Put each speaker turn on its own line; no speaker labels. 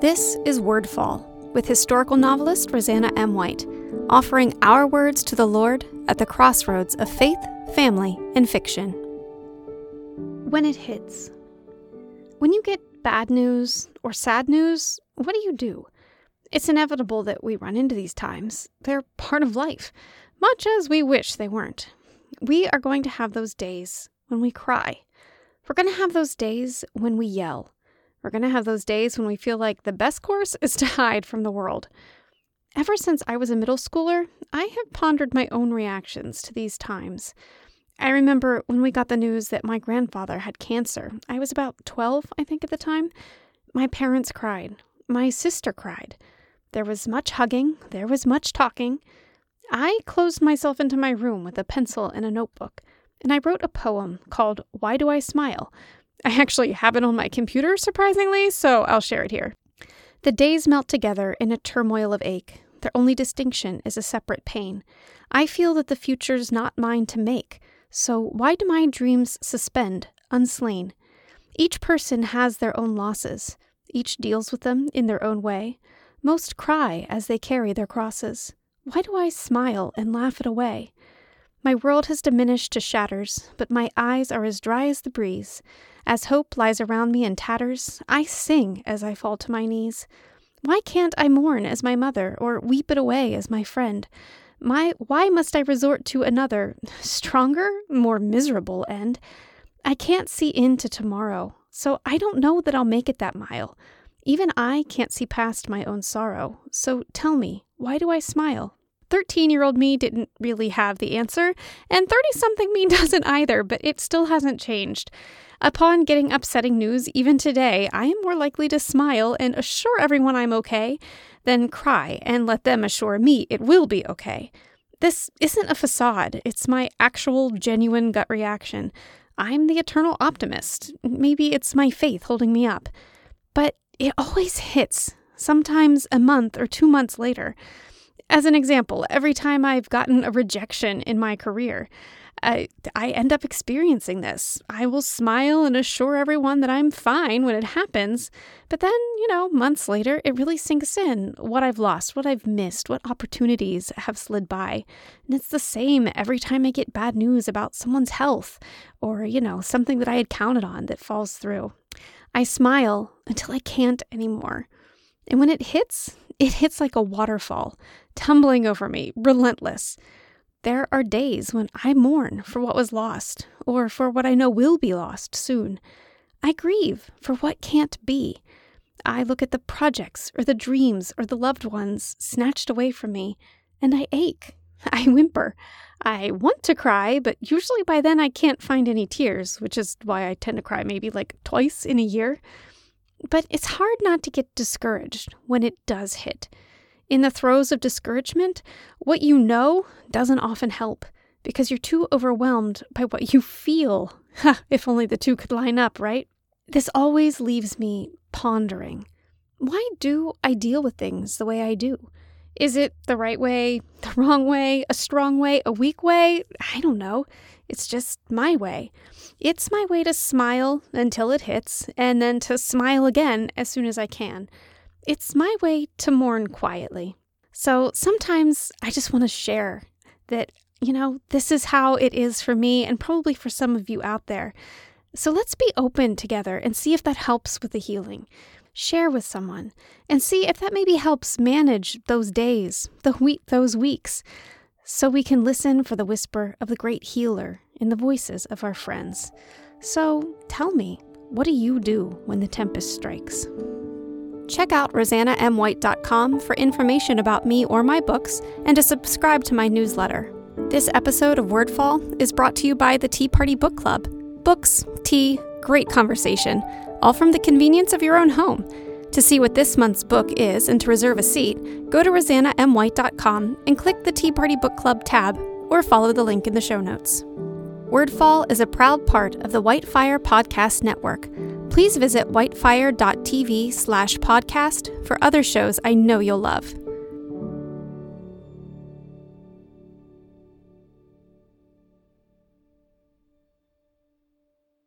This is Wordfall with historical novelist Roseanna M. White, offering our words to the Lord at the crossroads of faith, family, and fiction. When it hits. When you get bad news or sad news, what do you do? It's inevitable that we run into these times. They're part of life, much as we wish they weren't. We are going to have those days when we cry. We're going to have those days when we yell. We're going to have those days when we feel like the best course is to hide from the world. Ever since I was a middle schooler, I have pondered my own reactions to these times. I remember when we got the news that my grandfather had cancer. I was about 12, I think, at the time. My parents cried. My sister cried. There was much hugging, there was much talking. I closed myself into my room with a pencil and a notebook, and I wrote a poem called Why Do I Smile, I actually have it on my computer, surprisingly, so I'll share it here. The days melt together in a turmoil of ache. Their only distinction is a separate pain. I feel that the future's not mine to make, so why do my dreams suspend, unslain? Each person has their own losses. Each deals with them in their own way. Most cry as they carry their crosses. Why do I smile and laugh it away? My world has diminished to shatters, but my eyes are as dry as the breeze. As hope lies around me in tatters, I sing as I fall to my knees. Why can't I mourn as my mother, or weep it away as my friend? My, why must I resort to another, stronger, more miserable end? I can't see into tomorrow, so I don't know that I'll make it that mile. Even I can't see past my own sorrow, so tell me, why do I smile? 13 year old me didn't really have the answer, and 30 something me doesn't either, but it still hasn't changed. Upon getting upsetting news, even today, I am more likely to smile and assure everyone I'm okay than cry and let them assure me it will be okay. This isn't a facade, it's my actual, genuine gut reaction. I'm the eternal optimist. Maybe it's my faith holding me up. But it always hits, sometimes a month or two months later. As an example, every time I've gotten a rejection in my career, I, I end up experiencing this. I will smile and assure everyone that I'm fine when it happens, but then, you know, months later, it really sinks in what I've lost, what I've missed, what opportunities have slid by. And it's the same every time I get bad news about someone's health or, you know, something that I had counted on that falls through. I smile until I can't anymore. And when it hits, it hits like a waterfall, tumbling over me, relentless. There are days when I mourn for what was lost, or for what I know will be lost soon. I grieve for what can't be. I look at the projects, or the dreams, or the loved ones snatched away from me, and I ache. I whimper. I want to cry, but usually by then I can't find any tears, which is why I tend to cry maybe like twice in a year. But it's hard not to get discouraged when it does hit. In the throes of discouragement, what you know doesn't often help because you're too overwhelmed by what you feel. if only the two could line up, right? This always leaves me pondering. Why do I deal with things the way I do? Is it the right way, the wrong way, a strong way, a weak way? I don't know. It's just my way. It's my way to smile until it hits, and then to smile again as soon as I can. It's my way to mourn quietly. So sometimes I just want to share that, you know, this is how it is for me and probably for some of you out there. So let's be open together and see if that helps with the healing. Share with someone and see if that maybe helps manage those days, the week, those weeks so we can listen for the whisper of the great healer in the voices of our friends. So tell me, what do you do when the tempest strikes? Check out roseannamwhite.com for information about me or my books and to subscribe to my newsletter. This episode of Wordfall is brought to you by the Tea Party Book Club. Books, tea, great conversation, all from the convenience of your own home. To see what this month's book is and to reserve a seat, go to roseannamwhite.com and click the Tea Party Book Club tab or follow the link in the show notes. Wordfall is a proud part of the Whitefire Podcast Network. Please visit whitefire.tv slash podcast for other shows I know you'll love.